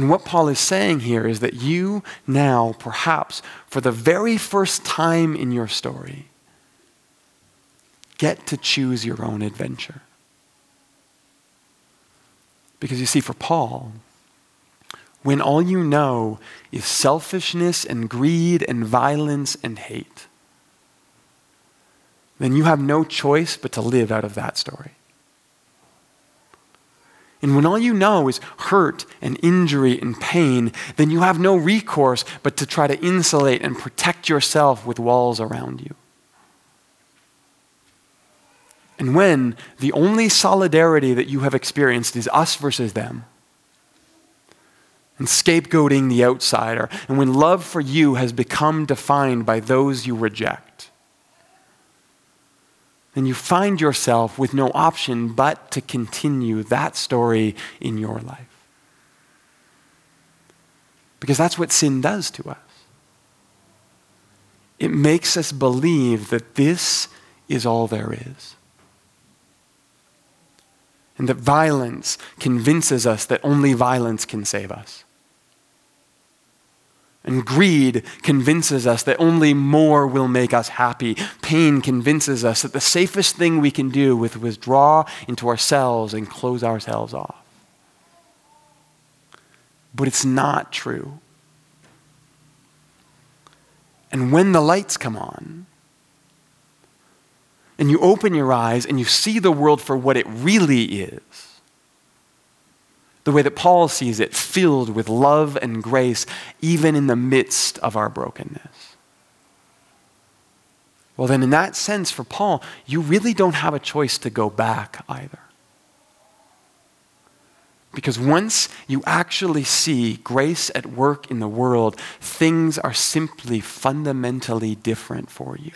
And what Paul is saying here is that you now, perhaps for the very first time in your story, get to choose your own adventure. Because you see, for Paul, when all you know is selfishness and greed and violence and hate, then you have no choice but to live out of that story. And when all you know is hurt and injury and pain, then you have no recourse but to try to insulate and protect yourself with walls around you. And when the only solidarity that you have experienced is us versus them, and scapegoating the outsider, and when love for you has become defined by those you reject, then you find yourself with no option but to continue that story in your life. Because that's what sin does to us. It makes us believe that this is all there is. And that violence convinces us that only violence can save us. And greed convinces us that only more will make us happy. Pain convinces us that the safest thing we can do is withdraw into ourselves and close ourselves off. But it's not true. And when the lights come on, and you open your eyes and you see the world for what it really is, the way that Paul sees it, filled with love and grace, even in the midst of our brokenness. Well, then, in that sense, for Paul, you really don't have a choice to go back either. Because once you actually see grace at work in the world, things are simply fundamentally different for you.